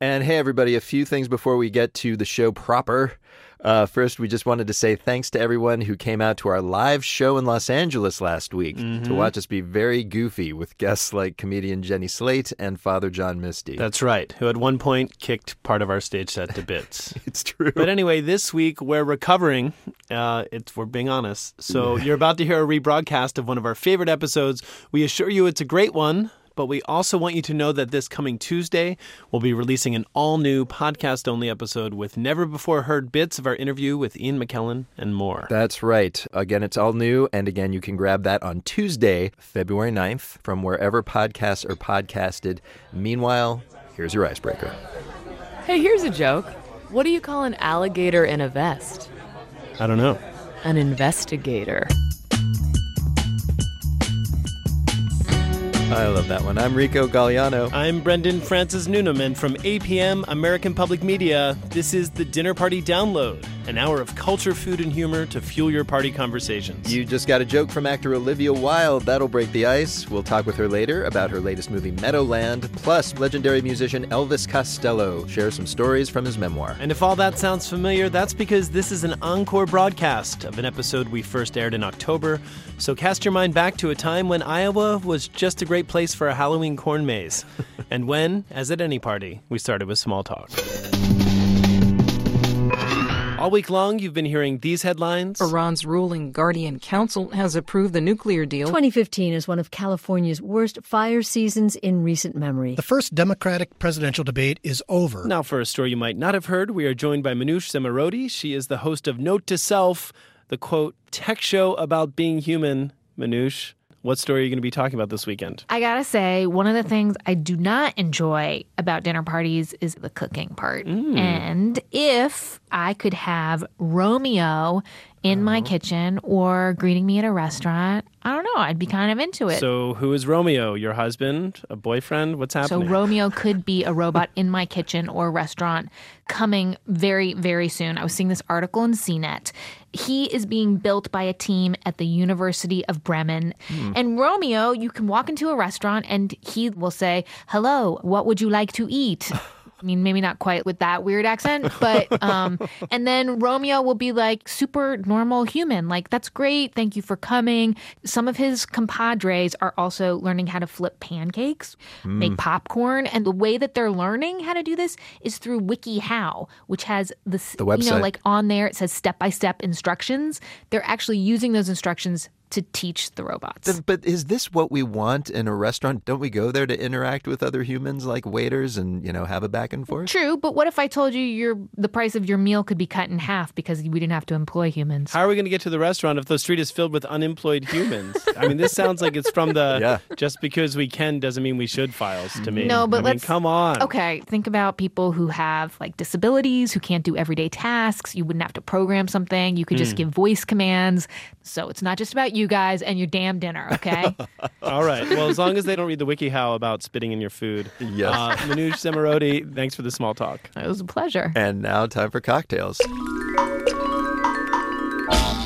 And hey, everybody, a few things before we get to the show proper. Uh, first, we just wanted to say thanks to everyone who came out to our live show in Los Angeles last week to watch us be very goofy with guests like comedian Jenny Slate and Father John Misty. That's right, who at one point kicked part of our stage set to bits. it's true. But anyway, this week we're recovering. Uh, it's we're being honest. So you're about to hear a rebroadcast of one of our favorite episodes. We assure you it's a great one. But we also want you to know that this coming Tuesday, we'll be releasing an all new podcast only episode with never before heard bits of our interview with Ian McKellen and more. That's right. Again, it's all new. And again, you can grab that on Tuesday, February 9th, from wherever podcasts are podcasted. Meanwhile, here's your icebreaker. Hey, here's a joke. What do you call an alligator in a vest? I don't know. An investigator. I love that one. I'm Rico Galliano. I'm Brendan Francis Newnham, and from APM American Public Media, this is the Dinner Party Download, an hour of culture, food, and humor to fuel your party conversations. You just got a joke from actor Olivia Wilde. That'll break the ice. We'll talk with her later about her latest movie, Meadowland. Plus, legendary musician Elvis Costello shares some stories from his memoir. And if all that sounds familiar, that's because this is an encore broadcast of an episode we first aired in October. So cast your mind back to a time when Iowa was just a great place for a Halloween corn maze. and when, as at any party, we started with small talk. All week long, you've been hearing these headlines. Iran's ruling Guardian Council has approved the nuclear deal. 2015 is one of California's worst fire seasons in recent memory. The first Democratic presidential debate is over. Now, for a story you might not have heard, we are joined by Manoush Zomorodi. She is the host of Note to Self, the quote, tech show about being human. Manoush, what story are you going to be talking about this weekend? I gotta say, one of the things I do not enjoy about dinner parties is the cooking part. Mm. And if I could have Romeo in my uh-huh. kitchen or greeting me at a restaurant, I don't know, I'd be kind of into it. So, who is Romeo? Your husband? A boyfriend? What's happening? So? Romeo could be a robot in my kitchen or restaurant coming very, very soon. I was seeing this article in CNET. He is being built by a team at the University of Bremen. Hmm. And Romeo, you can walk into a restaurant and he will say, Hello, what would you like to eat? I mean, maybe not quite with that weird accent, but um, and then Romeo will be like super normal human, like that's great, thank you for coming. Some of his compadres are also learning how to flip pancakes, make popcorn, and the way that they're learning how to do this is through WikiHow, which has the, The you know website. like on there it says step by step instructions. They're actually using those instructions to teach the robots. Th- But is this what we want in a restaurant? Don't we go there to interact with other humans like waiters and, you know, have a back and forth? True, but what if I told you your the price of your meal could be cut in half because we didn't have to employ humans? How are we going to get to the restaurant if the street is filled with unemployed humans? I mean, this sounds like it's from the Yeah. just because we can doesn't mean we should files to me. No, but I let's- come on. Okay, think about people who have like disabilities, who can't do everyday tasks. You wouldn't have to program something. You could just hmm. give voice commands. So it's not just about you guys and your damn dinner, okay? All right. Well, as long as they don't read the WikiHow about spitting in your food. Yes. Uh, Manoush Zomorodi, thanks for the small talk. it was a pleasure. And now time for cocktails.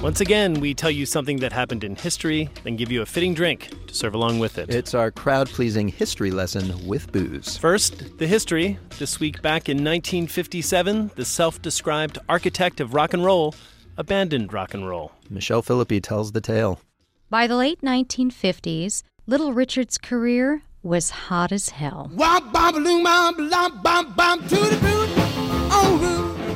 Once again, we tell you something that happened in history, then give you a fitting drink to serve along with it. It's our crowd pleasing history lesson with booze. First, the history. This week back in 1957, the self described architect of rock and roll abandoned rock and roll. Michelle Philippi tells the tale. By the late 1950s, Little Richard's career was hot as hell.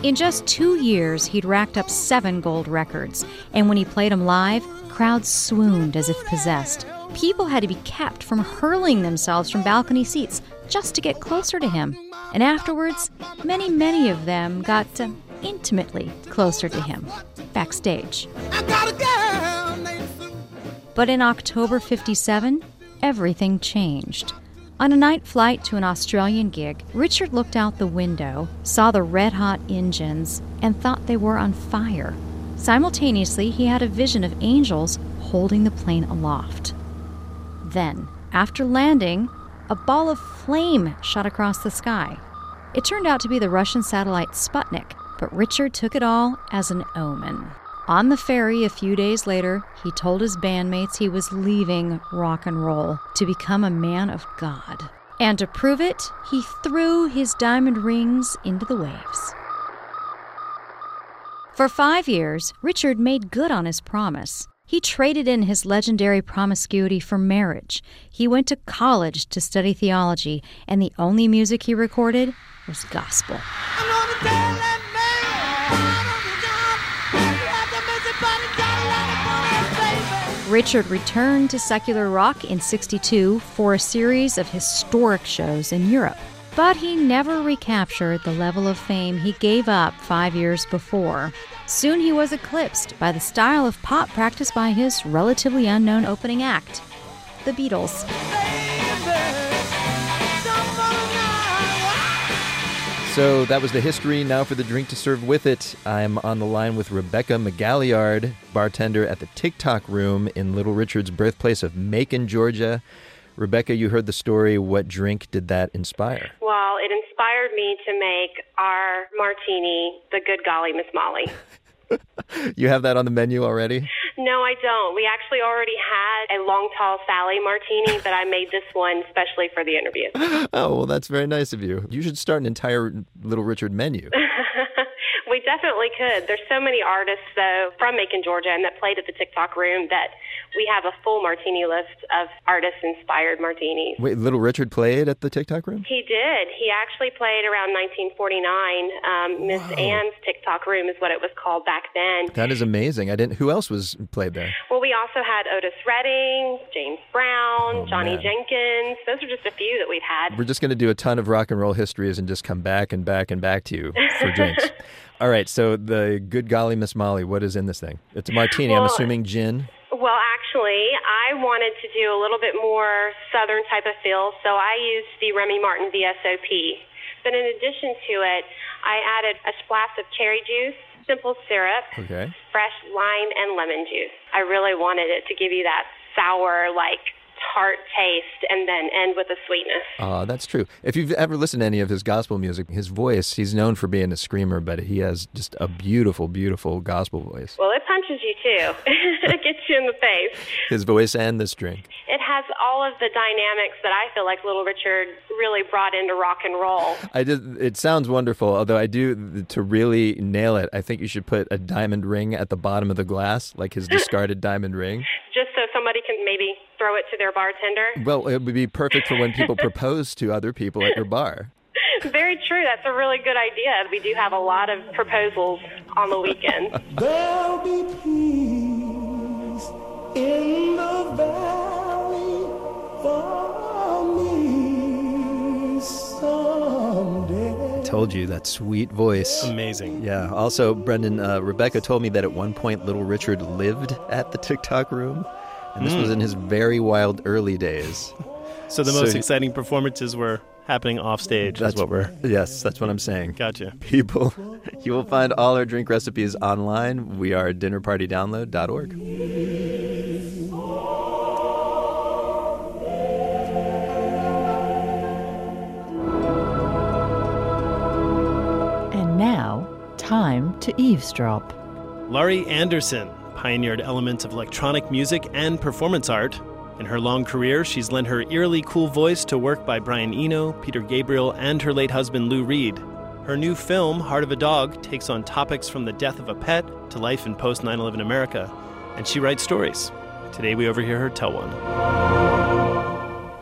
In just two years, he'd racked up seven gold records, and when he played them live, crowds swooned as if possessed. People had to be kept from hurling themselves from balcony seats just to get closer to him. And afterwards, many, many of them got uh, intimately closer to him, backstage. But in October 57, everything changed. On a night flight to an Australian gig, Richard looked out the window, saw the red hot engines, and thought they were on fire. Simultaneously, he had a vision of angels holding the plane aloft. Then, after landing, a ball of flame shot across the sky. It turned out to be the Russian satellite Sputnik, but Richard took it all as an omen. On the ferry a few days later, he told his bandmates he was leaving rock and roll to become a man of God. And to prove it, he threw his diamond rings into the waves. For five years, Richard made good on his promise. He traded in his legendary promiscuity for marriage. He went to college to study theology, and the only music he recorded was gospel. Richard returned to secular rock in 62 for a series of historic shows in Europe. But he never recaptured the level of fame he gave up five years before. Soon he was eclipsed by the style of pop practiced by his relatively unknown opening act, the Beatles. So that was the history. Now for the drink to serve with it. I'm on the line with Rebecca McGalliard, bartender at the Tic Toc Room in Little Richard's birthplace of Macon, Georgia. Rebecca, you heard the story. What drink did that inspire? Well, it inspired me to make our martini, the good golly Miss Molly. you have that on the menu already? No, I don't. We actually already had a long tall Sally martini, but I made this one especially for the interview. oh, well, that's very nice of you. You should start an entire Little Richard menu. we definitely could. There's so many artists, though, from Macon, Georgia, and that played at the Tic Toc room that we have a full martini list of artist inspired martinis. Wait, Little Richard played at the Tic Toc room? He did. He actually played around 1949. Um, Miss Ann's Tic Toc room is what it was called back then. That is amazing. I didn't. Who else was played there? Well, we also had Otis Redding, James Brown, Oh, Johnny man. Jenkins. Those are just a few that we've had. We're just going to do a ton of rock and roll histories and just come back and back and back to you for drinks. All right, so the good golly Miss Molly, what is in this thing? It's a martini. I'm assuming gin. Well, actually, I wanted to do a little bit more southern type of feel, so I used the Remy Martin VSOP. But in addition to it, I added a splash of cherry juice, simple syrup, Okay. fresh lime, and lemon juice. I really wanted it to give you that sour, like tart taste, and then end with a sweetness. Uh, that's true. If you've ever listened to any of his gospel music, his voice, he's known for being a screamer, but he has just a beautiful, beautiful gospel voice. Well, it punches you too. it gets you in the face. His voice and this drink. It has all of the dynamics that I feel like Little Richard really brought into rock and roll. I did. It sounds wonderful. Although I do to really nail it, I think you should put a diamond ring at the bottom of the glass, like his discarded diamond ring. just so somebody can maybe throw it to their bartender. Well, it would be perfect for when people propose to other people at your bar. Very true. That's a really good idea. We do have a lot of proposals on the weekend. There'll be peace in the valley for me someday. Told you that sweet voice. Amazing. Yeah. Also, Brendan, uh, Rebecca told me that at one point Little Richard lived at the Tic Toc room, and this was in hmm. his very wild early days. So the So most he- exciting performances were happening off stage. That's what we're. Yes, that's what I'm saying. Gotcha. People, you will find all our drink recipes online. We are dinnerpartydownload.org. And now, time to eavesdrop. Laurie Anderson pioneered elements of electronic music and performance art. In her long career, she's lent her eerily cool voice to work by Brian Eno, Peter Gabriel, and her late husband Lou Reed. Her new film, Heart of a Dog, takes on topics from the death of a pet to life in post 9 11 America, and she writes stories. Today we overhear her tell one.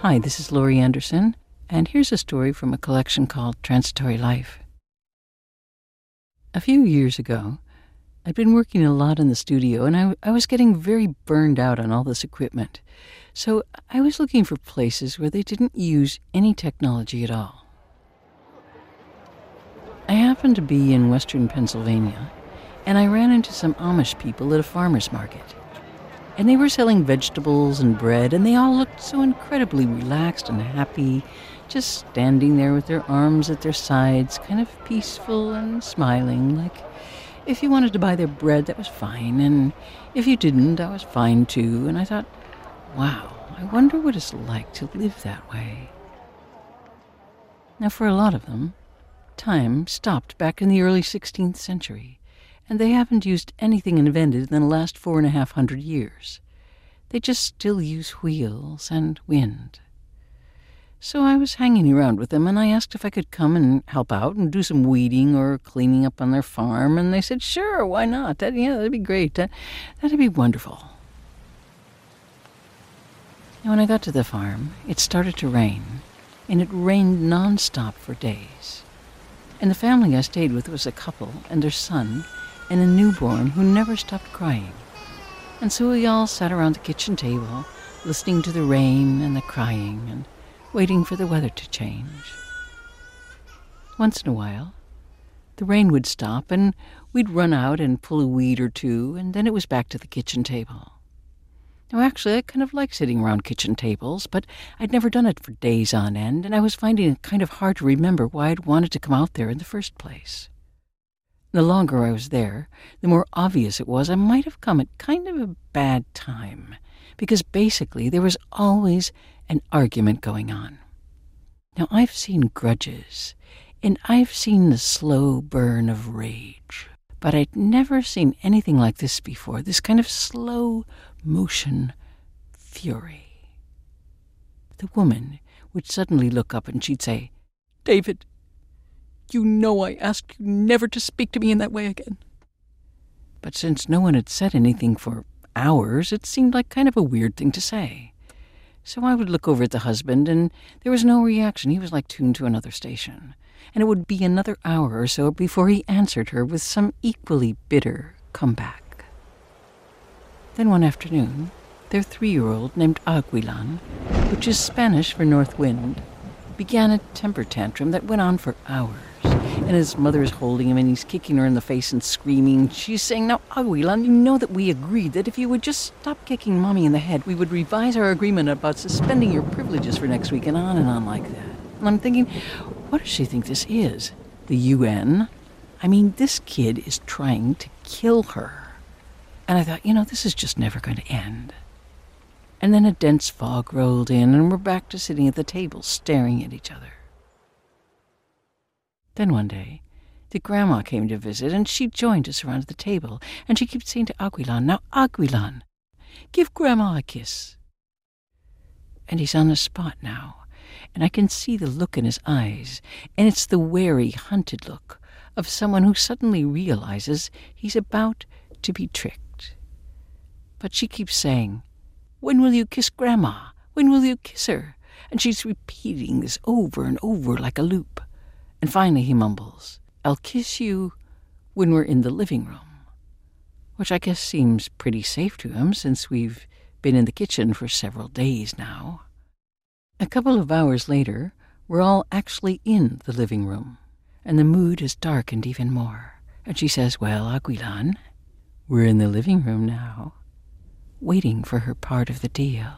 Hi, this is Laurie Anderson, and here's a story from a collection called Transitory Life. A few years ago, I'd been working a lot in the studio, and I, I was getting very burned out on all this equipment. So I was looking for places where they didn't use any technology at all. I happened to be in western Pennsylvania, and I ran into some Amish people at a farmer's market. And they were selling vegetables and bread, and they all looked so incredibly relaxed and happy, just standing there with their arms at their sides, kind of peaceful and smiling, like if you wanted to buy their bread, that was fine, and if you didn't, that was fine too. And I thought, wow, I wonder what it's like to live that way. Now, for a lot of them, time stopped back in the early 16th century, and they haven't used anything invented in the last four and a half hundred years. They just still use wheels and wind. So I was hanging around with them and I asked if I could come and help out and do some weeding or cleaning up on their farm. And they said, sure, why not? That, yeah, that'd be great. That, that'd be wonderful. And when I got to the farm, it started to rain, and it rained nonstop for days. And the family I stayed with was a couple and their son and a newborn who never stopped crying. And so we all sat around the kitchen table, listening to the rain and the crying and waiting for the weather to change. Once in a while, the rain would stop and we'd run out and pull a weed or two, and then it was back to the kitchen table. Now, actually, I kind of like sitting around kitchen tables, but I'd never done it for days on end, and I was finding it kind of hard to remember why I'd wanted to come out there in the first place. The longer I was there, the more obvious it was I might have come at kind of a bad time, because basically there was always an argument going on. Now, I've seen grudges, and I've seen the slow burn of rage, but I'd never seen anything like this before this kind of slow motion fury. The woman would suddenly look up and she'd say, David, you know I asked you never to speak to me in that way again. But since no one had said anything for hours, it seemed like kind of a weird thing to say. So I would look over at the husband, and there was no reaction. He was like tuned to another station. And it would be another hour or so before he answered her with some equally bitter comeback. Then one afternoon, their three year old, named Aguilan, which is Spanish for north wind, began a temper tantrum that went on for hours. And his mother is holding him and he's kicking her in the face and screaming. She's saying, Now, Aguilan, you know that we agreed that if you would just stop kicking mommy in the head, we would revise our agreement about suspending your privileges for next week and on and on like that. And I'm thinking, what does she think this is? The UN? I mean, this kid is trying to kill her. And I thought, you know, this is just never going to end. And then a dense fog rolled in, and we're back to sitting at the table staring at each other. Then one day, the grandma came to visit, and she joined us around the table, and she kept saying to Aguilan, Now, Aguilan, give grandma a kiss. And he's on the spot now, and I can see the look in his eyes, and it's the wary, hunted look of someone who suddenly realizes he's about to be tricked. But she keeps saying, When will you kiss grandma? When will you kiss her? And she's repeating this over and over like a loop. And finally he mumbles, I'll kiss you when we're in the living room. Which I guess seems pretty safe to him since we've been in the kitchen for several days now. A couple of hours later, we're all actually in the living room, and the mood has darkened even more. And she says, Well, Aguilan, we're in the living room now, waiting for her part of the deal.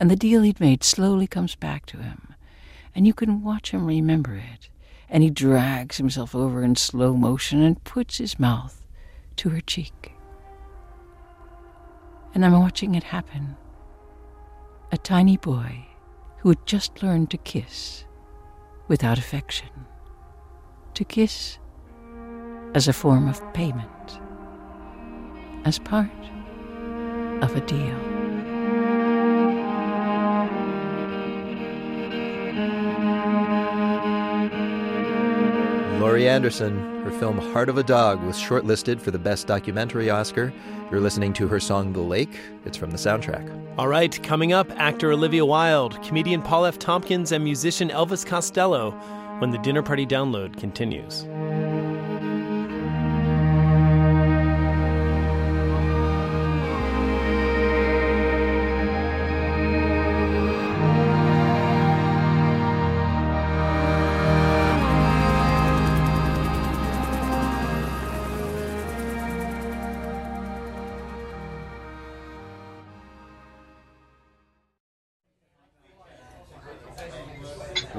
And the deal he'd made slowly comes back to him and you can watch him remember it. And he drags himself over in slow motion and puts his mouth to her cheek. And I'm watching it happen. A tiny boy who had just learned to kiss without affection. To kiss as a form of payment, as part of a deal. Laurie Anderson, her film Heart of a Dog was shortlisted for the Best Documentary Oscar. You're listening to her song The Lake. It's from the soundtrack. All right, coming up, actor Olivia Wilde, comedian Paul F. Tompkins, and musician Elvis Costello when the Dinner Party Download continues.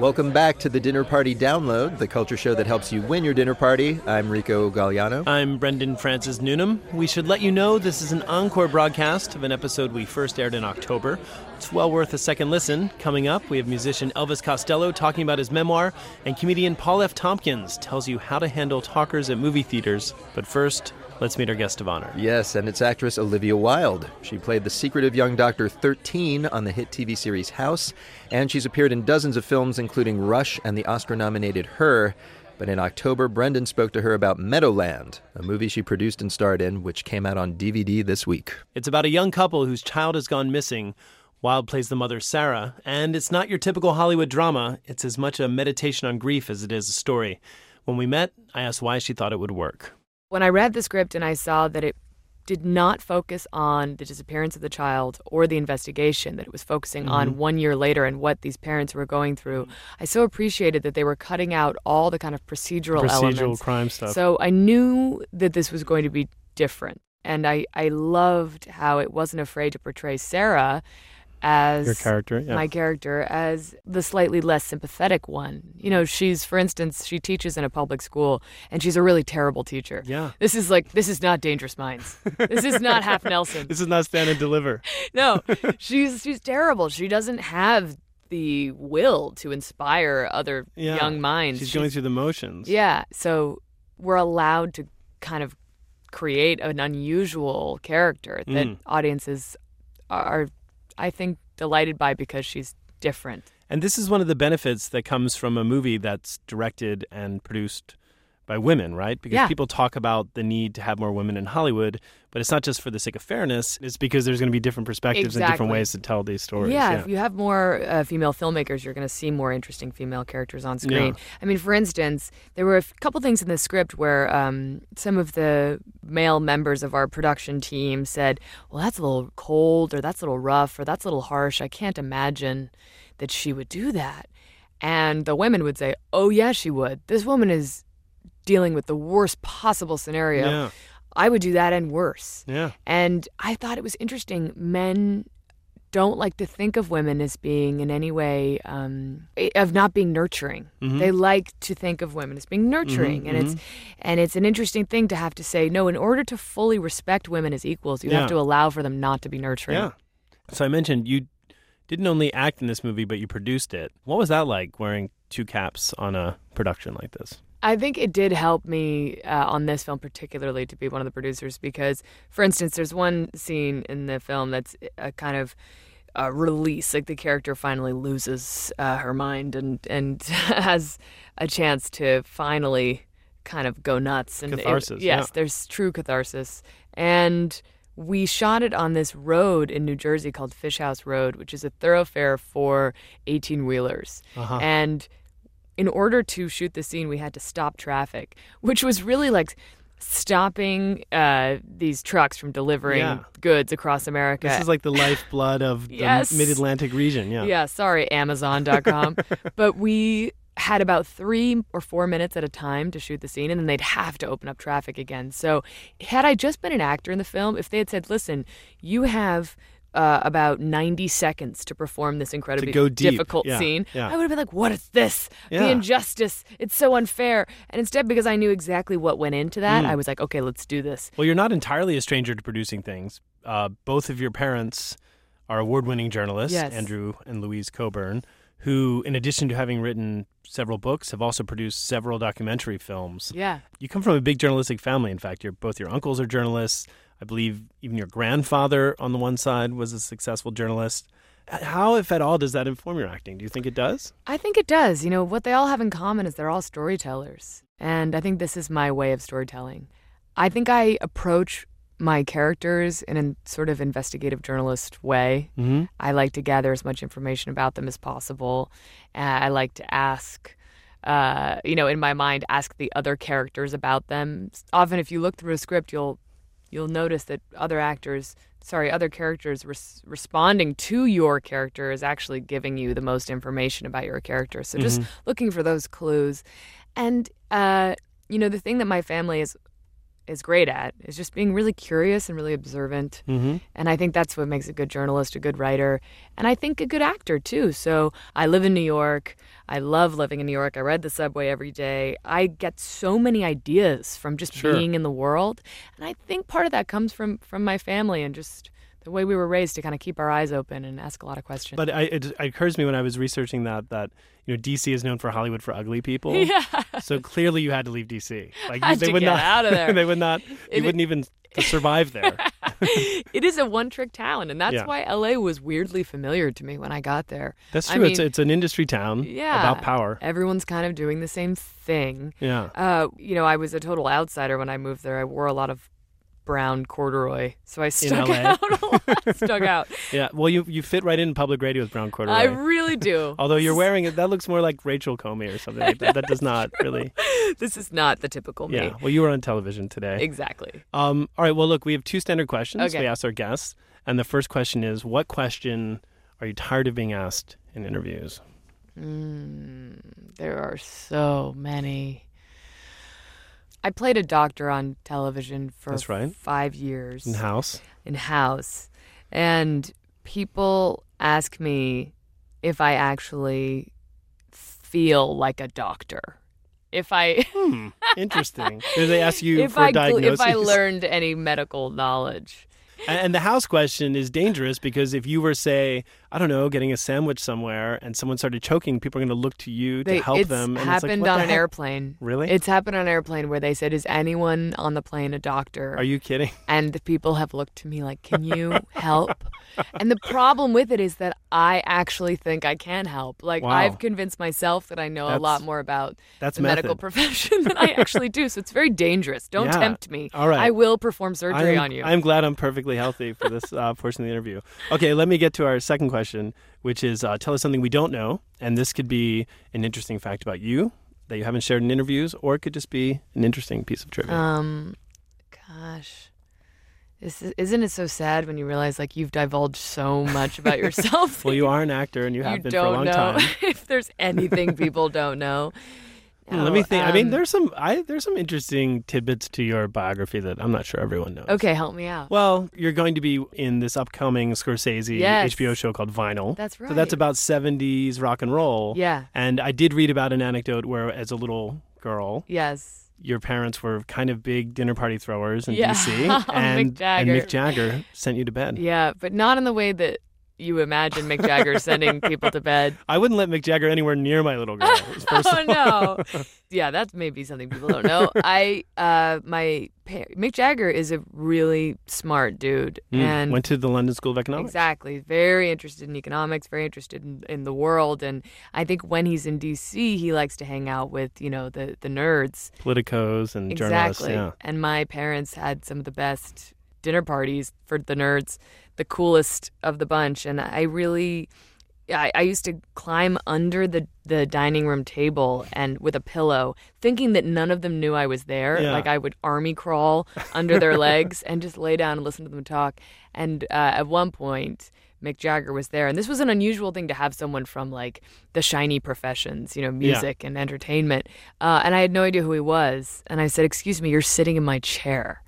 Welcome back to the Dinner Party Download, the culture show that helps you win your dinner party. I'm Rico Galliano. I'm Brendan Francis Newnham. We should let you know this is an encore broadcast of an episode we first aired in October. It's well worth a second listen. Coming up, we have musician Elvis Costello talking about his memoir, and comedian Paul F. Tompkins tells you how to handle talkers at movie theaters. But first, Let's meet our guest of honor. Yes, and it's actress Olivia Wilde. She played the secretive young Doctor 13 on the hit TV series House, and she's appeared in dozens of films, including Rush and the Oscar nominated Her. But in October, Brendan spoke to her about Meadowland, a movie she produced and starred in, which came out on DVD this week. It's about a young couple whose child has gone missing. Wilde plays the mother, Sarah, and it's not your typical Hollywood drama. It's as much a meditation on grief as it is a story. When we met, I asked why she thought it would work. When I read the script and I saw that it did not focus on the disappearance of the child or the investigation, that it was focusing on Mhm. one year later and what these parents were going through, I so appreciated that they were cutting out all the kind of procedural, Procedural elements. crime stuff. So I knew that this was going to be different. And I, I loved how it wasn't afraid to portray Sarah as Your character, yeah. my character as the slightly less sympathetic one. You know, she's for instance, she teaches in a public school and she's a really terrible teacher. Yeah. This is like this is not Dangerous Minds. this is not Half Nelson. This is not stand and deliver. No, she's she's terrible. She doesn't have the will to inspire other Yeah. young minds. She's going through the motions. Yeah, so we're allowed to kind of create an unusual character that Mm. audiences are, I think, delighted by because she's different. And this is one of the benefits that comes from a movie that's directed and produced by women, right? Because Yeah. people talk about the need to have more women in Hollywood, but it's not just for the sake of fairness, it's because there's going to be different perspectives and different ways to tell these stories. Yeah, if you have more uh, female filmmakers, you're going to see more interesting female characters on screen. Yeah. I mean, for instance, there were a f- couple things in the script where um, some of the male members of our production team said, "Well, that's a little cold, or that's a little rough, or that's a little harsh. I can't imagine that she would do that." And the women would say, "Oh, yeah, she would. This woman is dealing with the worst possible scenario. Yeah. I would do that and worse." Yeah. And I thought it was interesting. Men don't like to think of women as being in any way um, of not being nurturing. Mhm. They like to think of women as being nurturing, Mhm, and it's and it's an interesting thing to have to say no. In order to fully respect women as equals, you Yeah. have to allow for them not to be nurturing. Yeah. So I mentioned you didn't only act in this movie, but you produced it. What was that like wearing two caps on a production like this? I think it did help me uh, on this film particularly to be one of the producers because, for instance, there's one scene in the film that's a kind of a release, like the character finally loses uh, her mind and and has a chance to finally kind of go nuts and it- yes, yeah. there's true catharsis, and we shot it on this road in New Jersey called Fish House Road, which is a thoroughfare for 18 wheelers, Uh-huh. and in order to shoot the scene, we had to stop traffic, which was really like stopping uh, these trucks from delivering Yeah. goods across America. This is like the lifeblood of the Yes. mid-Atlantic region. Yeah. Yeah, sorry, Amazon.com. but we had about three or four minutes at a time to shoot the scene, and then they'd have to open up traffic again. So, had I just been an actor in the film, if they had said, listen, you have. Uh, about 90 seconds to perform this incredibly difficult yeah, scene. yeah. I would have been like, what is this? Yeah. The injustice. It's so unfair. And instead, because I knew exactly what went into that, Mm. I was like, okay, let's do this. Well, you're not entirely a stranger to producing things. Uh, both of your parents are award-winning journalists, Yes. Andrew and Louise Cockburn, who, in addition to having written several books, have also produced several documentary films. Yeah. You come from a big journalistic family. In fact, your both your uncles are journalists. I believe even your grandfather, on the one side, was a successful journalist. How, if at all, does that inform your acting? Do you think it does? I think it does. You know, what they all have in common is they're all storytellers. And I think this is my way of storytelling. I think I approach my characters in a sort of investigative journalist way. Mhm. I like to gather as much information about them as possible. Uh, I like to ask, uh, you know, in my mind, ask the other characters about them. Often, if you look through a script, you'll you'll notice that other actors, sorry, other characters res- responding to your character is actually giving you the most information about your character. So just Mhm. looking for those clues, and uh, you know, the thing that my family is is great at is just being really curious and really observant. Mm-hmm. And I think that's what makes a good journalist, a good writer, and I think a good actor too. So I live in New York. I love living in New York. I ride the subway every day. I get so many ideas from just Sure. being in the world, and I think part of that comes from from my family and just the way we were raised to kind of keep our eyes open and ask a lot of questions. But I, it, it occurs to me when I was researching that that you know DC is known for Hollywood for ugly people. Yeah. So clearly you had to leave DC. Like Had they to would get not out of there. they would not. It- you wouldn't even survive there. it is a one-trick town, and that's Yeah. why LA was weirdly familiar to me when I got there. That's I true. it's it's an industry town yeah, about power. Everyone's kind of doing the same thing. Yeah. Uh, you know, I was a total outsider when I moved there. I wore a lot of brown corduroy, so I stuck out a lot. stuck out. Yeah. Well, you you fit right in public radio with brown corduroy. I really do. Although you're wearing it, that looks more like Rachel Comey or something like that. That does not really. this is not the typical me. Yeah. Well, you were on television today. Exactly. Um, all right. Well, look, we have two standard questions Okay. we ask our guests, and the first question is, what question are you tired of being asked in interviews? Mm, there are so many. I played a doctor on television for That's right. five years. In house. In house. And people ask me if I actually feel like a doctor. If I Hmm. Interesting. Do they ask you if for I diagnosis? if I learned any medical knowledge. And, and the house question is dangerous because if you were, say, I don't know, getting a sandwich somewhere and someone started choking, people are going to look to you They- to help it's them. And it's happened like, on an heck? airplane. Really? It's happened on an airplane where they said, "Is anyone on the plane a doctor?" Are you kidding? And the people have looked to me like, "Can you help?" and the problem with it is that I actually think I can help. Like Wow. I've convinced myself that I know a lot more about that's the medical profession than I actually do. So it's very dangerous. Don't Yeah. tempt me. All right. I will perform surgery I'm, on you. I'm glad I'm perfectly healthy for this uh, portion of the interview. Okay, let me get to our second question, which is uh, tell us something we don't know. And this could be an interesting fact about you that you haven't shared in interviews, or it could just be an interesting piece of trivia. Um, gosh. This is, isn't it so sad when you realize like you've divulged so much about yourself? well, you are an actor and you have you been for a don't long know time. if there's anything people don't know. Let me No, think. I mean, um, there's some I there's some interesting tidbits to your biography that I'm not sure everyone knows. Okay, help me out. Well, you're going to be in this upcoming Scorsese Yes. HBO show called Vinyl. That's right. So that's about 70s rock and roll. Yeah. And I did read about an anecdote where, as a little girl, Yes. your parents were kind of big dinner party throwers in Yeah. DC, Mick and, and Mick Jagger sent you to bed. Yeah, but not in the way that you imagine Mick Jagger sending people to bed. I wouldn't let Mick Jagger anywhere near my little girl. oh no. Yeah, that's maybe something people don't know. I uh my Mick Jagger is a really smart dude Mm, and went to the London School of Economics. Exactly. Very interested in economics, very interested in, in the world. And I think when he's in DC, he likes to hang out with, you know, the, the nerds. Politicos and journalists. Exactly. Yeah. And my parents had some of the best dinner parties for the nerds, the coolest of the bunch. And I really. I, I used to climb under the, the dining room table and with a pillow, thinking that none of them knew I was there. Yeah. Like I would army crawl under their legs and just lay down and listen to them talk. And uh, at one point, Mick Jagger was there, and this was an unusual thing to have someone from like the shiny professions, you know, Yeah. music and entertainment. Uh, and I had no idea who he was. And I said, "Excuse me, you're sitting in my chair."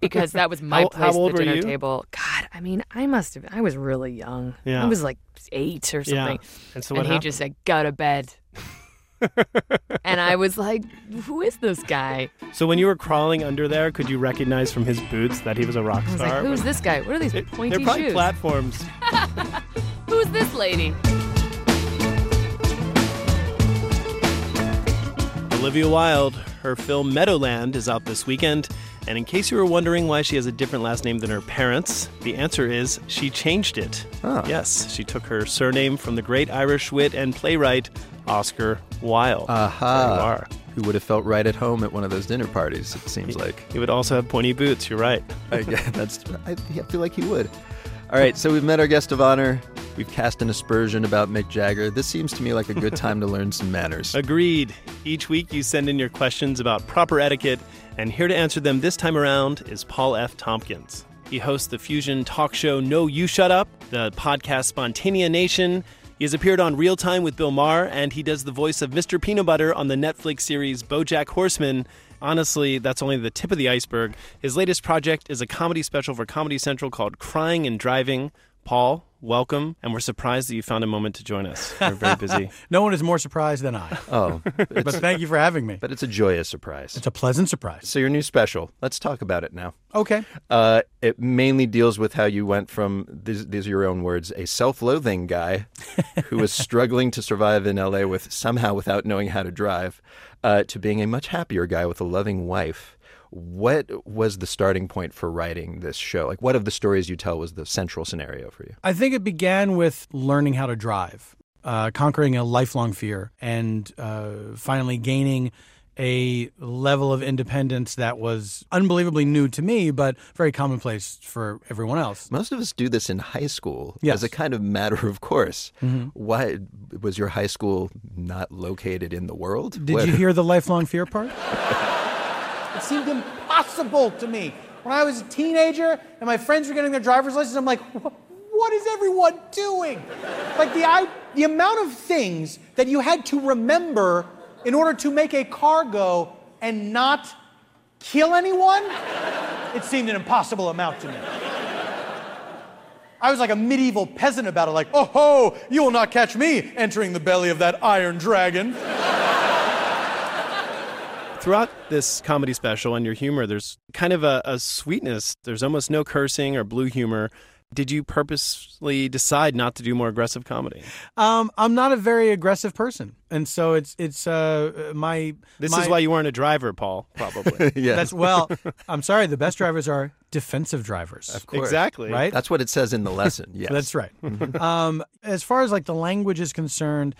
Because that was my How- place how at the dinner you? table. God, I mean, I must have. I was really young. Yeah. I was like eight or something. Yeah. And so what he happened? just said, "Go to bed." and I was like, "Who is this guy?" So when you were crawling under there, could you recognize from his boots that he was a rock star? like, "Who's this guy? What are these pointy They're probably shoes? platforms. Who's this lady?" Olivia Wilde, her film Meadowland is out this weekend. And in case you were wondering why she has a different last name than her parents, the answer is she changed it. Oh. Yes, she took her surname from the great Irish wit and playwright Oscar Wilde. Aha. are. Who would have felt right at home at one of those dinner parties, it seems like. He would also have pointy boots, you're right. I, that's, I, I feel like he would. All right, so we've met our guest of honor. We've cast an aspersion about Mick Jagger. This seems to me like a good time to learn some manners. Agreed. Each week you send in your questions about proper etiquette, and here to answer them this time around is Paul F. Tompkins. He hosts the fusion talk show No You Shut Up, the podcast Spontaneanation. He has appeared on Real Time with Bill Maher, and he does the voice of Mr. Peanut Butter on the Netflix series Bojack Horseman. Honestly, that's only the tip of the iceberg. His latest project is a comedy special for Comedy Central called Crying and Driving. Paul, welcome, and we're surprised that you found a moment to join us. We're very busy. no one is more surprised than I. Oh, but thank you for having me. But it's a joyous surprise. It's a pleasant surprise. So your new special. Let's talk about it now. Okay. Uh, it mainly deals with how you went from these, these are your own words, a self-loathing guy who was struggling to survive in LA with somehow without knowing how to drive, uh, to being a much happier guy with a loving wife. What was the starting point for writing this show? Like, what of the stories you tell was the central scenario for you? I think it began with learning how to drive, uh, conquering a lifelong fear, and uh, finally gaining a level of independence that was unbelievably new to me, but very commonplace for everyone else. Most of us do this in high school Yes. as a kind of matter of course. Mhm. Why was your high school not located in the world? Did What- you hear the lifelong fear part? it seemed impossible to me. When I was a teenager and my friends were getting their driver's license, I'm like, what is everyone doing? Like the, I, the amount of things that you had to remember in order to make a car go and not kill anyone, it seemed an impossible amount to me. I was like a medieval peasant about it, like, oh ho, you will not catch me entering the belly of that iron dragon. Throughout this comedy special and your humor, there's kind of a, a sweetness. There's almost no cursing or blue humor. Did you purposely decide not to do more aggressive comedy? Um, I'm not a very aggressive person, and so it's it's uh my. This my- is why you weren't a driver, Paul. Probably. That's well. I'm sorry. The best drivers are defensive drivers. Of course. Exactly. Right. That's what it says in the lesson. Yes. That's right. um, as far as like the language is concerned,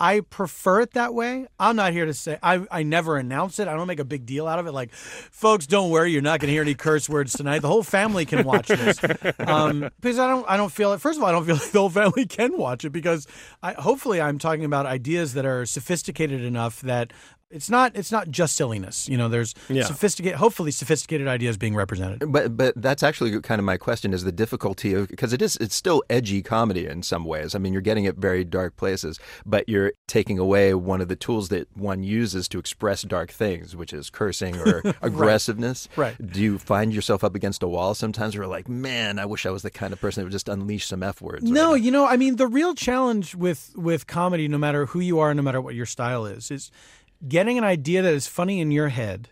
I prefer it that way. I'm not here to say I, I never announce it. I don't make a big deal out of it. Like, folks, don't worry, you're not going to hear any curse words tonight. The whole family can watch this um, because I don't I don't feel it. First of all, I don't feel like the whole family can watch it because I, hopefully I'm talking about ideas that are sophisticated enough that. It's not. It's not just silliness. You know, there's Yeah. sophisticated, hopefully sophisticated ideas being represented. But but that's actually kind of my question is the difficulty of because it is it's still edgy comedy in some ways. I mean, you're getting at very dark places, but you're taking away one of the tools that one uses to express dark things, which is cursing or aggressiveness. Right. Do you find yourself up against a wall sometimes where you're like, man, I wish I was the kind of person that would just unleash some f words? No, you know, I mean, the real challenge with with comedy, no matter who you are, no matter what your style is, is getting an idea that is funny in your head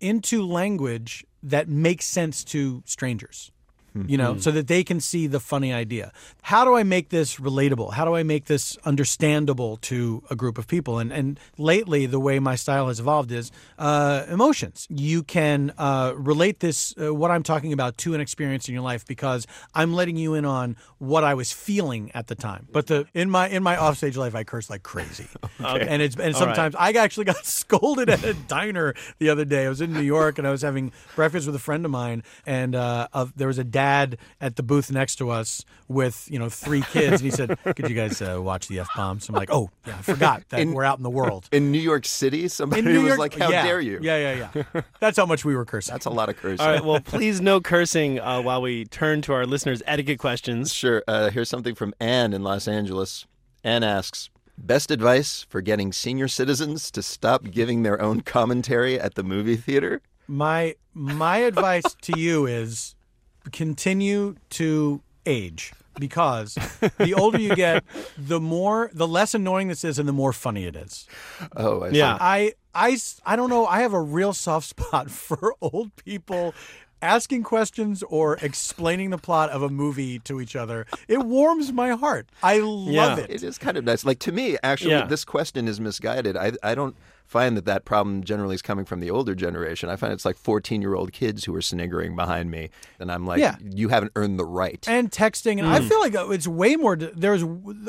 into language that makes sense to strangers. You know, Mhm. so that they can see the funny idea. How do I make this relatable? How do I make this understandable to a group of people? And and lately, the way my style has evolved is uh, emotions. You can uh, relate this uh, what I'm talking about to an experience in your life because I'm letting you in on what I was feeling at the time. But the in my in my offstage life, I curse like crazy, Okay. and it's and All right. sometimes I actually got scolded at a diner the other day. I was in New York and I was having breakfast with a friend of mine, and uh, of, there was a dad at the booth next to us with you know three kids, and he said, "Could you guys uh, watch the f bombs?" I'm like, "Oh yeah, I forgot that In- we're out in the world." In New York City, somebody In New was like, "How yeah. dare you?" Yeah, yeah, yeah. That's how much we were cursing. That's a lot of cursing. All right. Well, please no cursing uh, while we turn to our listeners' etiquette questions. Sure. Uh, here's something from Anne in Los Angeles. Anne asks, "Best advice for getting senior citizens to stop giving their own commentary at the movie theater?" My my advice to you is continue to age because the older you get, the more the less annoying this is and the more funny it is. Oh, I see. I I I s- I don't know, I have a real soft spot for old people asking questions or explaining the plot of a movie to each other. It warms my heart. I love it. It is kind of nice. Like to me, actually, Yeah. this question is misguided. I I don't find that that problem generally is coming from the older generation. I find it's like 14 year old kids who are sniggering behind me, and I'm like, Yeah. you haven't earned the right. and texting and I Mm. feel like it's way more there's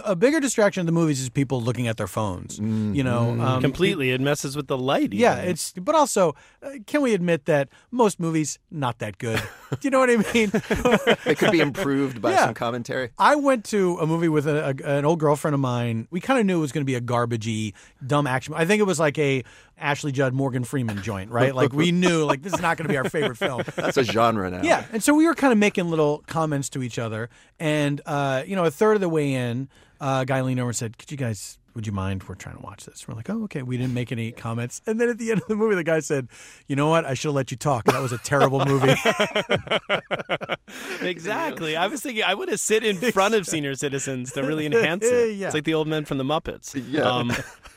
a bigger distraction in the movies is people looking at their phones you know um, Completely. It messes with the light. yeah it's but also uh, can we admit that most movies not that good do you know what i mean it could be improved by Yeah. some commentary. I went to a movie with a, a, an old girlfriend of mine. We kind of knew it was going to be a garbagey, dumb action. I think it was like a Ashley Judd, Morgan Freeman joint, right? Like we knew, like this is not going to be our favorite film. That's a genre now. Yeah, and so we were kind of making little comments to each other, and uh, you know, a third of the way in, uh, guy leaned over and said, "Could you guys would you mind? We're trying to watch this. We're like, oh, okay. We didn't make any comments. And then at the end of the movie, the guy said, you know what? I should have let you talk. That was a terrible movie. exactly. I was thinking I would have sit in front of senior citizens to really enhance it. Yeah. It's like the old men from the Muppets. Yeah. Um,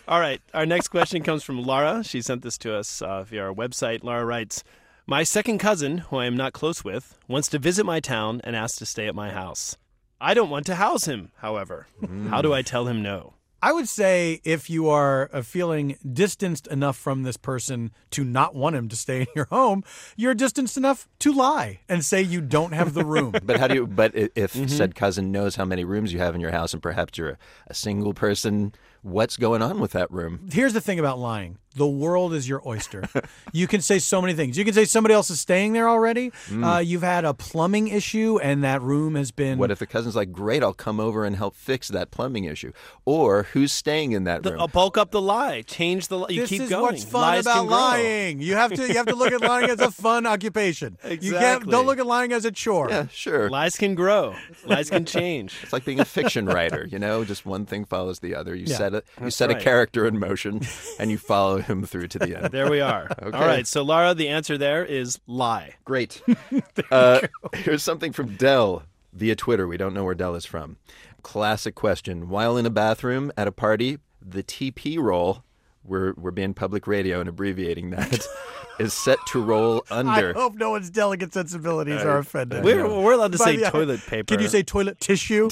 all right. Our next question comes from Laura. She sent this to us uh, via our website. Laura writes, "My second cousin, who I am not close with, wants to visit my town and asks to stay at my house. I don't want to house him. However, how do I tell him no?" I would say if you are uh, feeling distanced enough from this person to not want him to stay in your home, you're distanced enough to lie and say you don't have the room. But how do you? But if Mm-hmm. said cousin knows how many rooms you have in your house, and perhaps you're a, a single person, what's going on with that room? Here's the thing about lying. The world is your oyster. you can say so many things. You can say somebody else is staying there already. Uh, you've had a plumbing issue and that room has been What if the cousin's like, "Great, I'll come over and help fix that plumbing issue," or who's staying in that The, room? I'll bulk up the lie. Change the lie. You this keep is going. what's fun Lies about can grow. lying. You have to you have to look at lying as a fun occupation. You can't Exactly. don't look at lying as a chore. yeah, sure. Lies can grow. Lies can change. It's like being a fiction writer, you know. Just one thing follows the other. You Yeah. set a you set right. a character in motion, and you follow him through to the end. There we are. Okay. All right. So, Laura, the answer there is lie. Great. uh, here's something from Dell via Twitter. We don't know where Dell is from. Classic question. While in a bathroom at a party, the TP roll, we're, we're being public radio and abbreviating that, is set to roll under. I hope no one's delicate sensibilities are offended. We're, we're allowed to By say the- toilet paper. Can you say toilet tissue?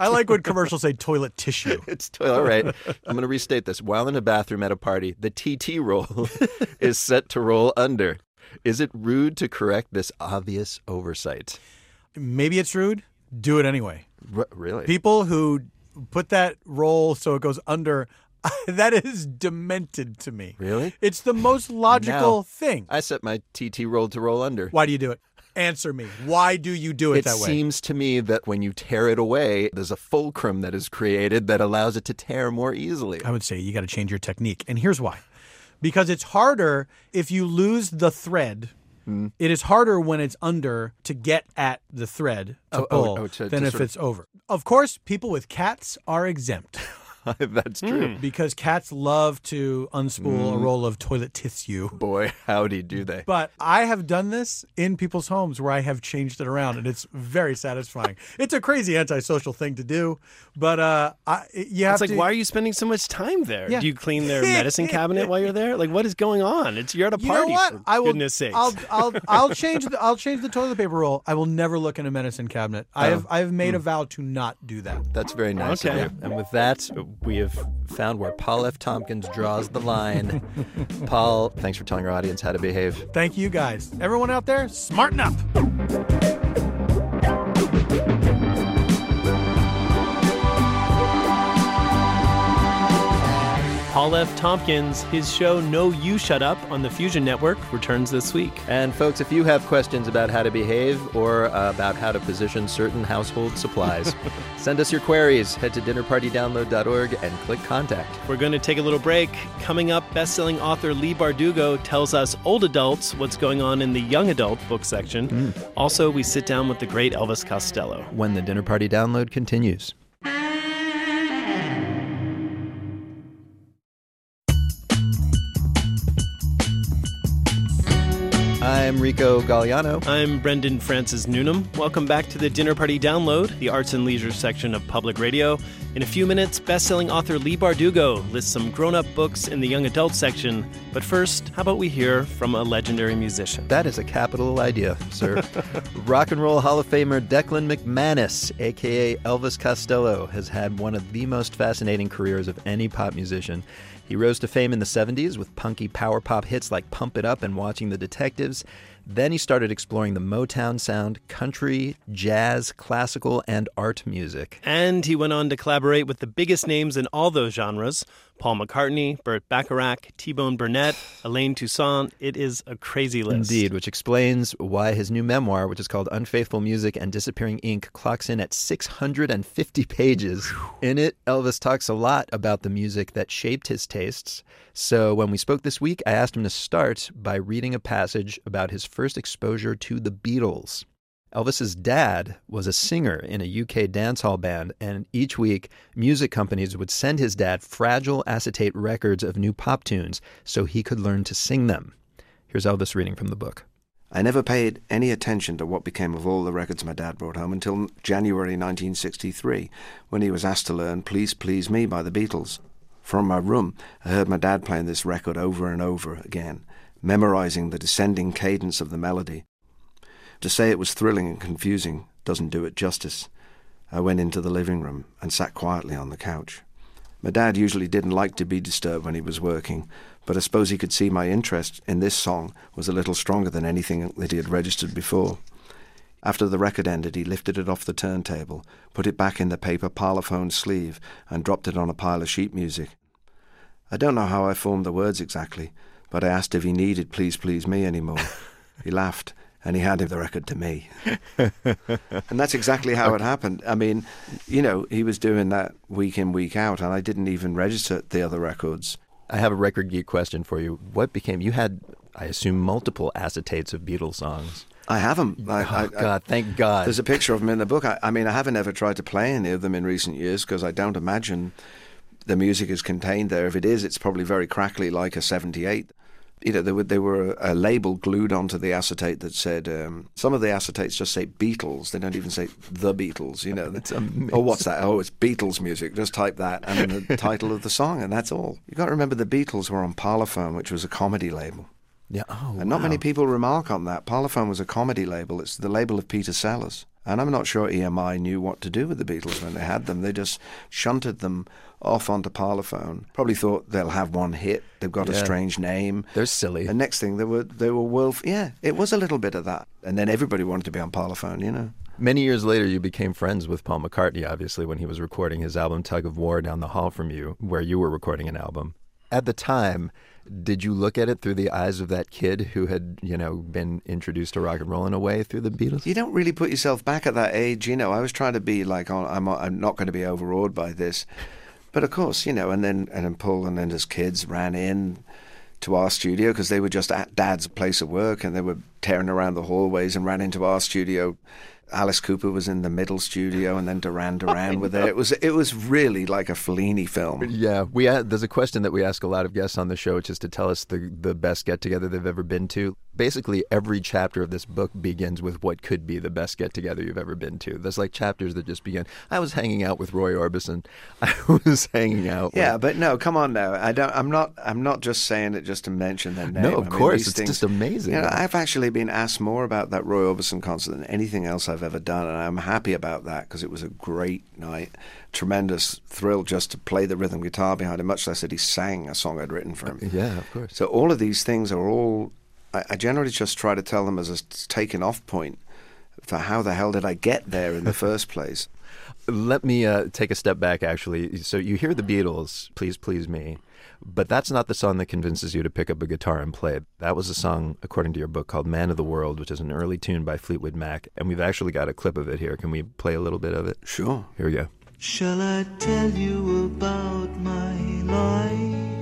I like when commercials say toilet tissue. It's toilet. all right. I'm going to restate this. While in a bathroom at a party, the TT roll is set to roll under. Is it rude to correct this obvious oversight? Maybe it's rude. Do it anyway. R- really? People who put that roll so it goes under, that is demented to me. Really? It's the most logical Now- thing. I set my TT roll to roll under. Why do you do it? Answer me. Why do you do it, It that way? seems to me that when you tear it away, there's a fulcrum that is created that allows it to tear more easily. I would say you got to change your technique. And here's why. Because it's harder if you lose the thread. Hmm. It is harder when it's under to get at the thread to Oh, oh, pull oh, to- than to if sort of- it's over. Of course, people with cats are exempt That's true. because cats love to unspool Hmm. a roll of toilet tissue. Boy, howdy do they. But I have done this in people's homes where I have changed it around, and it's very satisfying. it's a crazy antisocial thing to do, but uh, I, you have It's like, to. why are you spending so much time there? Yeah. Do you clean their medicine cabinet while you're there? Like, what is going on? It's you're at a You party. know what? For I will. goodness sakes. I'll I'll I'll change the I'll change the toilet paper roll. I will never look in a medicine cabinet. I have I have made a vow to not do that. That's very nice Okay. of you. And with that, we have found where Paul F. Tompkins draws the line. Paul, thanks for telling our audience how to behave. Thank you guys. Everyone out there, smarten up. Paul F. Tompkins, his show No You Shut Up on the Fusion Network returns this week. And folks, if you have questions about how to behave or uh, about how to position certain household supplies, send us your queries. Head to dinnerpartydownload.org and click contact. We're going to take a little break. Coming up, best-selling author Leigh Bardugo tells us old adults what's going on in the young adult book section. Also, we sit down with the great Elvis Costello. When the Dinner Party Download continues. I'm Rico Gagliano. I'm Brendan Francis Newnam. Welcome back to the Dinner Party Download, the arts and leisure section of public radio. In a few minutes, best-selling author Leigh Bardugo lists some grown-up books in the young adult section. But first, how about we hear from a legendary musician? That is a capital idea, sir. Rock and Roll Hall of Famer Declan McManus, aka Elvis Costello, has had one of the most fascinating careers of any pop musician. He rose to fame in the 70s with punky power pop hits like Pump It Up and Watching the Detectives. Then he started exploring the Motown sound, country, jazz, classical, and art music. And he went on to collaborate with the biggest names in all those genres Paul McCartney, Burt Bacharach, T Bone Burnett, Allen Toussaint. It is a crazy list. Indeed, which explains why his new memoir, which is called Unfaithful Music and Disappearing Ink, clocks in at 650 pages. In it, Elvis talks a lot about the music that shaped his tastes. So when we spoke this week, I asked him to start by reading a passage about his first exposure to the Beatles. Elvis's dad was a singer in a UK dancehall band, and each week, music companies would send his dad fragile acetate records of new pop tunes so he could learn to sing them. Here's Elvis reading from the book. I never paid any attention to what became of all the records my dad brought home until January 1963, when he was asked to learn Please Please Me by the Beatles. From my room, I heard my dad playing this record over and over again, memorizing the descending cadence of the melody. To say it was thrilling and confusing doesn't do it justice. I went into the living room and sat quietly on the couch. My dad usually didn't like to be disturbed when he was working, but I suppose he could see my interest in this song was a little stronger than anything that he had registered before. After the record ended, he lifted it off the turntable, put it back in the paper parlophone sleeve, and dropped it on a pile of sheet music. I don't know how I formed the words exactly, but I asked if he needed Please Please Me anymore. he laughed, and he handed the record to me. and that's exactly how it happened. I mean, you know, he was doing that week in, week out, and I didn't even register the other records. I have a record geek question for you. What became, you had, I assume, multiple acetates of Beatles songs. I have them. I, oh, I, God, thank God. There's a picture of them in the book. I, I mean, I haven't ever tried to play any of them in recent years because I don't imagine the music is contained there. If it is, it's probably very crackly like a 78 you know, there were, there were a label glued onto the acetate that said, um, some of the acetates just say Beatles. They don't even say the Beatles, you know. It's amazing. Oh, what's that? Oh, it's Beatles music. Just type that and then the title of the song, and that's all. You've got to remember the Beatles were on Parlophone, which was a comedy label. Yeah. Oh, and not wow. many people remark on that. Parlophone was a comedy label. It's the label of Peter Sellers. And I'm not sure EMI knew what to do with the Beatles when they had them. They just shunted them off onto Parlophone. Probably thought they'll have one hit. They've got Yeah. a strange name. They're silly. And next thing they were they were world. Yeah, it was a little bit of that. And then everybody wanted to be on Parlophone. You know. Many years later, you became friends with Paul McCartney, obviously, when he was recording his album Tug of War down the hall from you, where you were recording an album. At the time, did you look at it through the eyes of that kid who had, you know, been introduced to rock and roll in a way through the Beatles? You don't really put yourself back at that age, you know. I was trying to be like, oh, I'm, I'm not going to be overawed by this, but of course, you know. And then and then Paul and then his kids ran in to our studio because they were just at Dad's place of work, and they were tearing around the hallways and ran into our studio. Alice Cooper was in the middle studio, and then Duran Duran were there. It was it was really like a Fellini film. Yeah, we had, there's a question that we ask a lot of guests on the show, which is to tell us the the best get together they've ever been to. Basically, every chapter of this book begins with what could be the best get together you've ever been to. There's like chapters that just begin. I was hanging out with Roy Orbison. I was hanging out. Yeah, with... but no, come on now. I don't. I'm not. I'm not just saying it just to mention their name. No, of I mean, course, it's things- just amazing. You know, I've actually been asked more about that Roy Orbison concert than anything else I've ever done, and I'm happy about that because it was a great night, tremendous thrill just to play the rhythm guitar behind him, Much less that he sang a song I'd written for him. Yeah, of course. So all of these things are all. I, I generally just try to tell them as a taking off point for how the hell did I get there in the first place. Let me uh, take a step back, actually. So you hear the Beatles, Please Please Me, but that's not the song that convinces you to pick up a guitar and play it. That was a song, according to your book, called Man of the World, which is an early tune by Fleetwood Mac. And we've actually got a clip of it here. Can we play a little bit of it? Sure. Here we go. Shall I tell you about my life?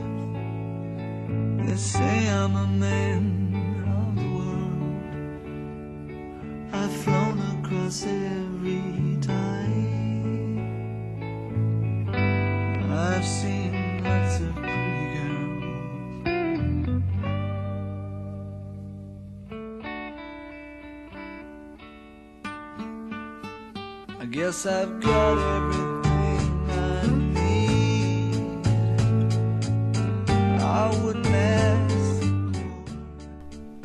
They say I'm a man of the world. I've flown across every tide. I've seen lots of guess I've got everything I need. I wouldn't ask.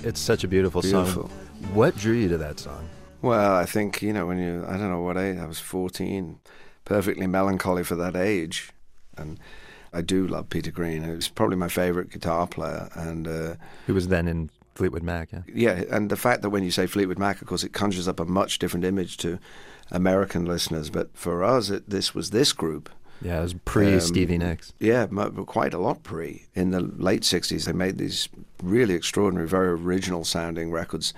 It's such a beautiful, Beautiful. song. What drew you to that song? Well, I think, you know, when you, I don't know what age, I was 14, perfectly melancholy for that age. And I do love Peter Green. He was probably my favorite guitar player. And, uh, Who was then in Fleetwood Mac, yeah? yeah, and the fact that when you say Fleetwood Mac, of course, it conjures up a much different image to American listeners. But for us, it, this was this group. Yeah, it was pre Um, Stevie Nicks. Yeah, quite a lot pre. In the late 60s, they made these really extraordinary, very original sounding records.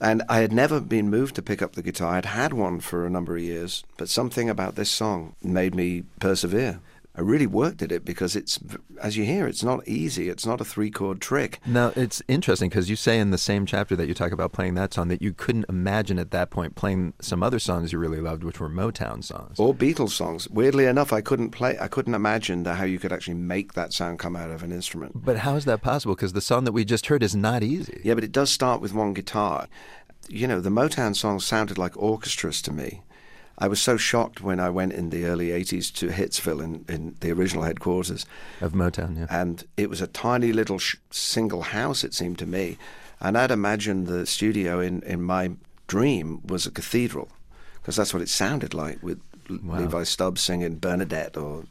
And I had never been moved to pick up the guitar. I'd had one for a number of years, but something about this song made me persevere. I really worked at it because it's, as you hear, it's not easy. It's not a three chord trick. Now, it's interesting because you say in the same chapter that you talk about playing that song that you couldn't imagine at that point playing some other songs you really loved, which were Motown songs. Or Beatles songs. Weirdly enough, I couldn't play, I couldn't imagine how you could actually make that sound come out of an instrument. But how is that possible? Because the song that we just heard is not easy. Yeah, but it does start with one guitar. You know, the Motown songs sounded like orchestras to me. I was so shocked when I went in the early 80s to Hitsville in, in the original headquarters of Motown, yeah. And it was a tiny little sh- single house, it seemed to me. And I'd imagined the studio in, in my dream was a cathedral because that's what it sounded like with wow. Levi Stubbs singing Bernadette or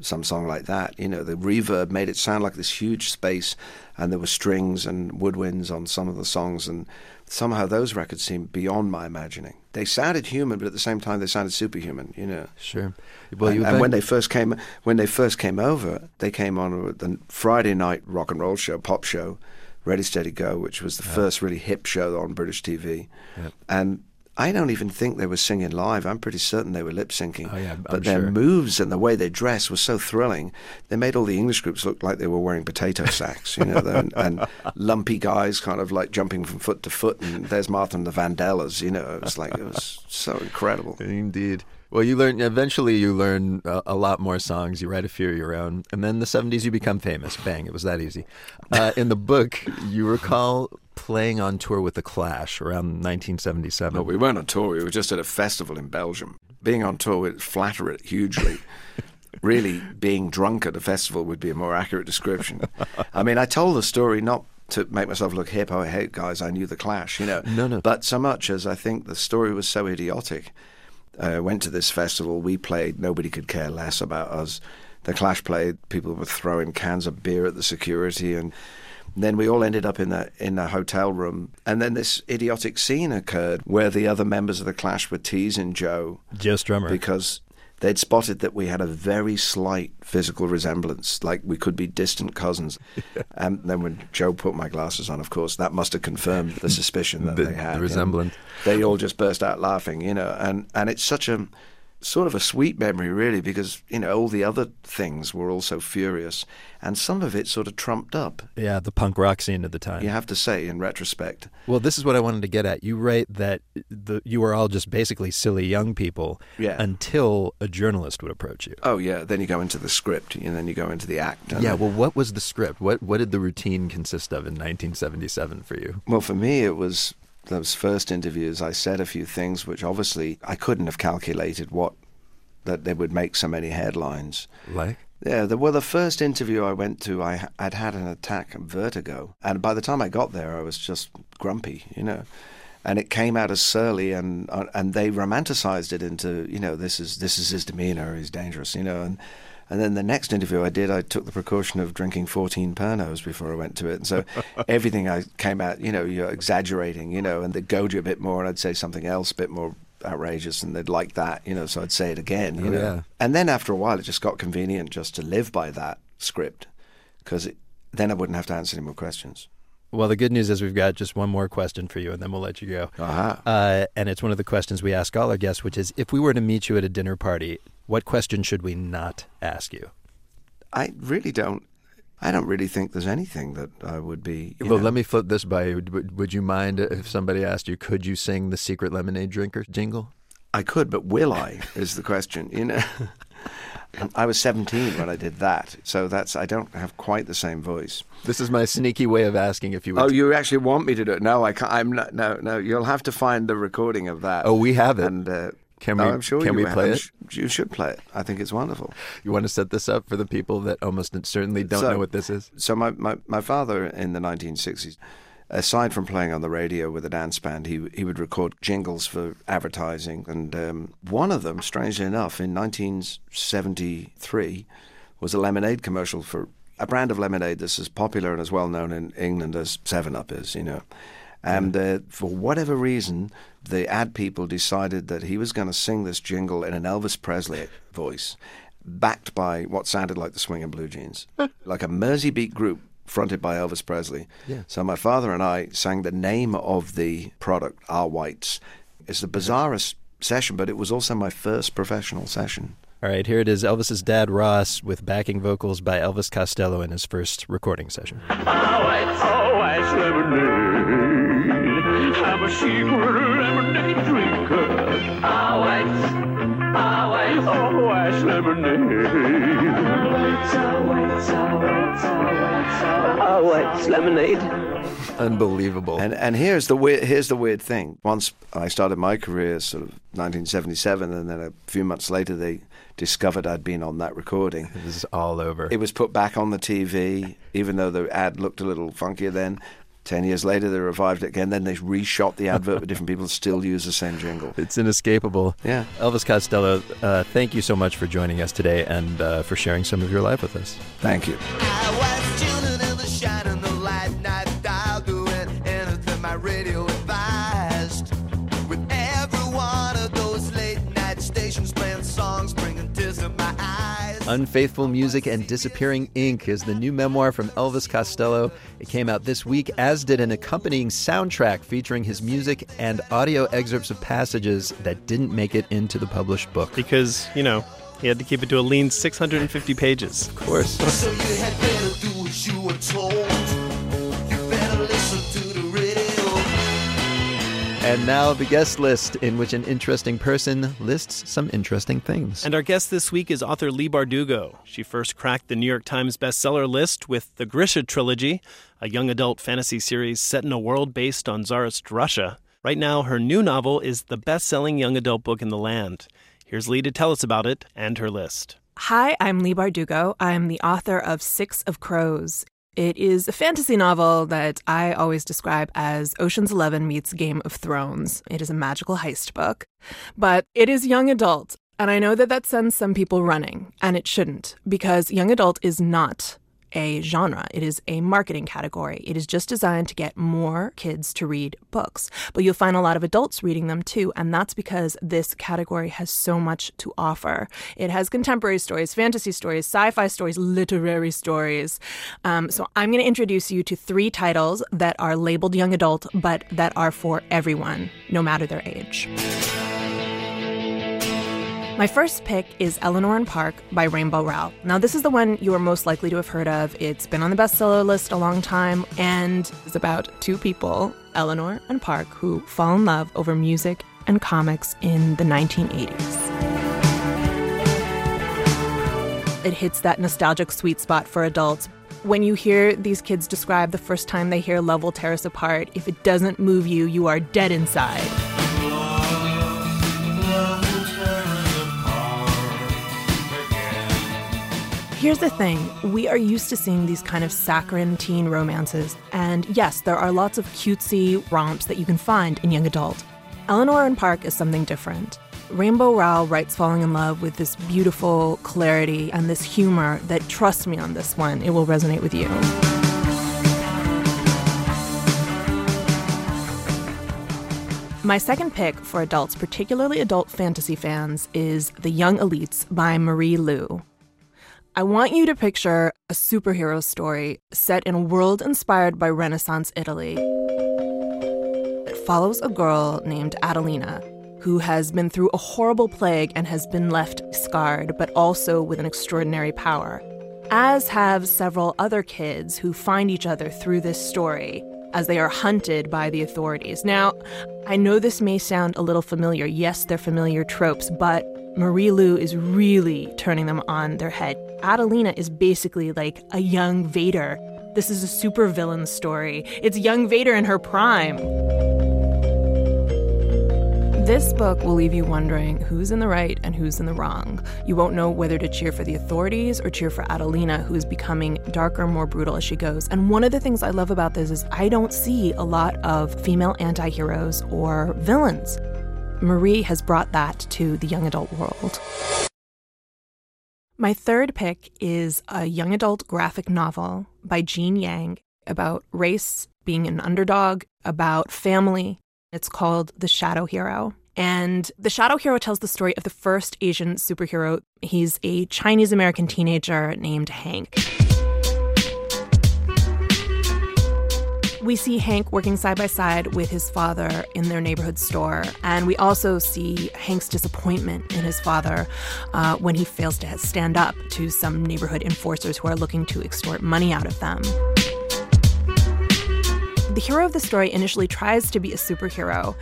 some song like that. You know, the reverb made it sound like this huge space, and there were strings and woodwinds on some of the songs, and somehow those records seemed beyond my imagining. They sounded human, but at the same time they sounded superhuman. You know. Sure. Well, and, and when they first came, when they first came over, they came on the Friday night rock and roll show, pop show. Ready Steady Go, which was the yeah. first really hip show on British TV, yeah. and I don't even think they were singing live. I'm pretty certain they were lip syncing. Oh, yeah, but their sure. moves and the way they dressed was so thrilling. They made all the English groups look like they were wearing potato sacks, you know, and, and, lumpy guys kind of like jumping from foot to foot. And there's Martha and the Vandellas, you know. It was like, it was so incredible. Indeed. Well, you learn eventually. You learn a, a, lot more songs. You write a few of your own, and then the '70s you become famous. Bang! It was that easy. Uh, in the book, you recall playing on tour with the Clash around 1977. No, we weren't on tour. We were just at a festival in Belgium. Being on tour would flatter it hugely. really, being drunk at a festival would be a more accurate description. I mean, I told the story not to make myself look hip. Oh, hey guys, I knew the Clash, you know. No, no. But so much as I think the story was so idiotic uh, went to this festival. We played. Nobody could care less about us. The Clash played. People were throwing cans of beer at the security, and then we all ended up in a in a hotel room. And then this idiotic scene occurred where the other members of the Clash were teasing Joe, Joe Strummer, because they'd spotted that we had a very slight physical resemblance, like we could be distant cousins. and um, then when Joe put my glasses on, of course, that must have confirmed the suspicion that the, they had. The resemblance. They all just burst out laughing, you know, and, and it's such a sort of a sweet memory, really, because you know all the other things were also furious, and some of it sort of trumped up. Yeah, the punk rock scene at the time. You have to say, in retrospect. Well, this is what I wanted to get at. You write that the, you were all just basically silly young people yeah. until a journalist would approach you. Oh yeah, then you go into the script, and then you go into the act. Yeah. Well, what was the script? What what did the routine consist of in 1977 for you? Well, for me, it was those first interviews, I said a few things which obviously I couldn't have calculated what that they would make so many headlines. Like? Yeah, the, well, the first interview I went to, I, I'd had an attack of vertigo. And by the time I got there, I was just grumpy, you know. And it came out as surly, and uh, and they romanticized it into, you know, this is this is his demeanor, he's dangerous, you know. And and then the next interview I did, I took the precaution of drinking 14 Pernod's before I went to it. And so everything I came out, you know, you're exaggerating, you know, and they'd goad you a bit more, and I'd say something else a bit more outrageous, and they'd like that, you know, so I'd say it again, you oh, know. Yeah. And then after a while, it just got convenient just to live by that script because then I wouldn't have to answer any more questions. Well, the good news is we've got just one more question for you, and then we'll let you go. Uh-huh. Uh, and it's one of the questions we ask all our guests, which is if we were to meet you at a dinner party, what question should we not ask you? I really don't. I don't really think there's anything that I would be. well, know. let me flip this by you. Would, would you mind if somebody asked you, could you sing the secret lemonade drinker jingle? I could, but will I? Is the question. You know, I was 17 when I did that, so that's I don't have quite the same voice. This is my sneaky way of asking if you. Would oh, you actually want me to do it? No, I can't. I'm not. No, no. You'll have to find the recording of that. Oh, we have it. And uh, can we? no, I'm sure can we play I'm it? sh- you should play it. I think it's wonderful. You want to set this up for the people that almost certainly don't So- know what this is? So my, my, my father in the 1960s, aside from playing on the radio with a dance band, he he would record jingles for advertising, and um, one of them, strangely enough, in 1973, was a lemonade commercial for a brand of lemonade that's as popular and as well known in England as Seven Up is, you know. And uh, for whatever reason, the ad people decided that he was going to sing this jingle in an Elvis Presley voice, backed by what sounded like the Swinging Blue Jeans, like a Merseybeat group fronted by Elvis Presley. Yeah. So my father and I sang the name of the product, R. White's. It's the bizarrest session, but it was also my first professional session. All right, here it is Elvis's dad, Ross, with backing vocals by Elvis Costello in his first recording session. Secret lemonade drinker. It's, it's, oh, it's lemonade. It's, it's, oh, it's, oh, it's, oh, lemonade. Unbelievable. And and here's the weird here's the weird thing. Once I started my career, sort of 1977, and then a few months later they discovered I'd been on that recording. It was all over. It was put back on the TV, even though the ad looked a little funkier then. Ten years later, they revived it again. Then they reshot the advert with different people, still use the same jingle. It's inescapable. Yeah. Elvis Costello, uh, thank you so much for joining us today and uh, for sharing some of your life with us. Thank you. Unfaithful Music and Disappearing Ink is the new memoir from Elvis Costello. It came out this week, as did an accompanying soundtrack featuring his music and audio excerpts of passages that didn't make it into the published book. Because, you know, he had to keep it to a lean 650 pages. Of course. And now the guest list, in which an interesting person lists some interesting things. And our guest this week is author Leigh Bardugo. She first cracked the New York Times bestseller list with the Grisha trilogy, a young adult fantasy series set in a world based on Tsarist Russia. Right now, her new novel is the best selling young adult book in the land. Here's Leigh to tell us about it and her list. Hi, I'm Leigh Bardugo. I'm the author of Six of Crows. It is a fantasy novel that I always describe as Ocean's Eleven meets Game of Thrones. It is a magical heist book, but it is young adult. And I know that that sends some people running, and it shouldn't, because young adult is not a genre. It is a marketing category. It is just designed to get more kids to read books. But you'll find a lot of adults reading them too, and that's because this category has so much to offer. It has contemporary stories, fantasy stories, sci fi stories, literary stories. Um, so I'm going to introduce you to three titles that are labeled young adult, but that are for everyone, no matter their age. My first pick is Eleanor and Park by Rainbow Rowell. Now, this is the one you are most likely to have heard of. It's been on the bestseller list a long time, and it's about two people, Eleanor and Park, who fall in love over music and comics in the 1980s. It hits that nostalgic sweet spot for adults. When you hear these kids describe the first time they hear Love Will Tear Us Apart, if it doesn't move you, you are dead inside. Here's the thing we are used to seeing these kind of saccharine teen romances, and yes, there are lots of cutesy romps that you can find in young adult. Eleanor and Park is something different. Rainbow Rowell writes Falling in Love with this beautiful clarity and this humor that, trust me on this one, it will resonate with you. My second pick for adults, particularly adult fantasy fans, is The Young Elites by Marie Lu. I want you to picture a superhero story set in a world inspired by Renaissance Italy. It follows a girl named Adelina who has been through a horrible plague and has been left scarred, but also with an extraordinary power. As have several other kids who find each other through this story as they are hunted by the authorities. Now, I know this may sound a little familiar. Yes, they're familiar tropes, but Marie Lu is really turning them on their head. Adelina is basically like a young Vader. This is a supervillain story. It's young Vader in her prime. This book will leave you wondering who's in the right and who's in the wrong. You won't know whether to cheer for the authorities or cheer for Adelina, who is becoming darker, more brutal as she goes. And one of the things I love about this is I don't see a lot of female anti heroes or villains. Marie has brought that to the young adult world. My third pick is a young adult graphic novel by Gene Yang about race, being an underdog, about family. It's called The Shadow Hero. And The Shadow Hero tells the story of the first Asian superhero. He's a Chinese American teenager named Hank. We see Hank working side by side with his father in their neighborhood store, and we also see Hank's disappointment in his father uh, when he fails to stand up to some neighborhood enforcers who are looking to extort money out of them. The hero of the story initially tries to be a superhero,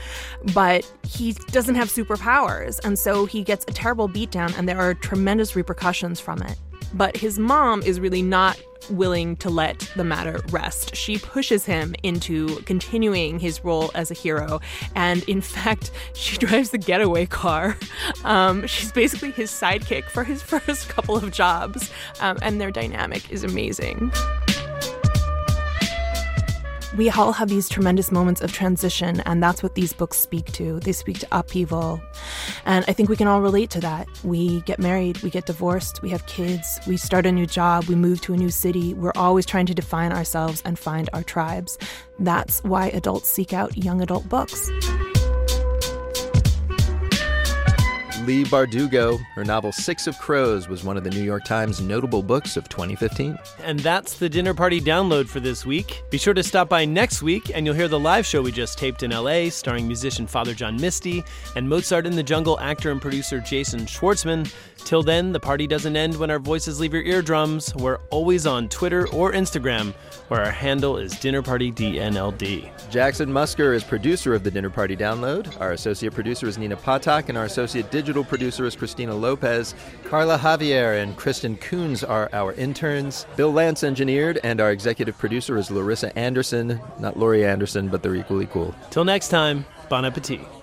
but he doesn't have superpowers, and so he gets a terrible beatdown, and there are tremendous repercussions from it. But his mom is really not willing to let the matter rest. She pushes him into continuing his role as a hero, and in fact, she drives the getaway car. Um, she's basically his sidekick for his first couple of jobs, um, and their dynamic is amazing we all have these tremendous moments of transition, and that's what these books speak to. They speak to upheaval. And I think we can all relate to that. We get married, we get divorced, we have kids, we start a new job, we move to a new city. We're always trying to define ourselves and find our tribes. That's why adults seek out young adult books. Leigh Bardugo. Her novel Six of Crows was one of the New York Times notable books of 2015. And that's the dinner party download for this week. Be sure to stop by next week and you'll hear the live show we just taped in LA, starring musician Father John Misty and Mozart in the Jungle actor and producer Jason Schwartzman. Till then, the party doesn't end when our voices leave your eardrums. We're always on Twitter or Instagram, where our handle is Dinner Party DNLD. Jackson Musker is producer of the Dinner Party Download. Our associate producer is Nina Patak, and our associate digital producer is Christina Lopez. Carla Javier and Kristen Coons are our interns. Bill Lance engineered, and our executive producer is Larissa Anderson. Not Laurie Anderson, but they're equally cool. Till next time, bon appetit.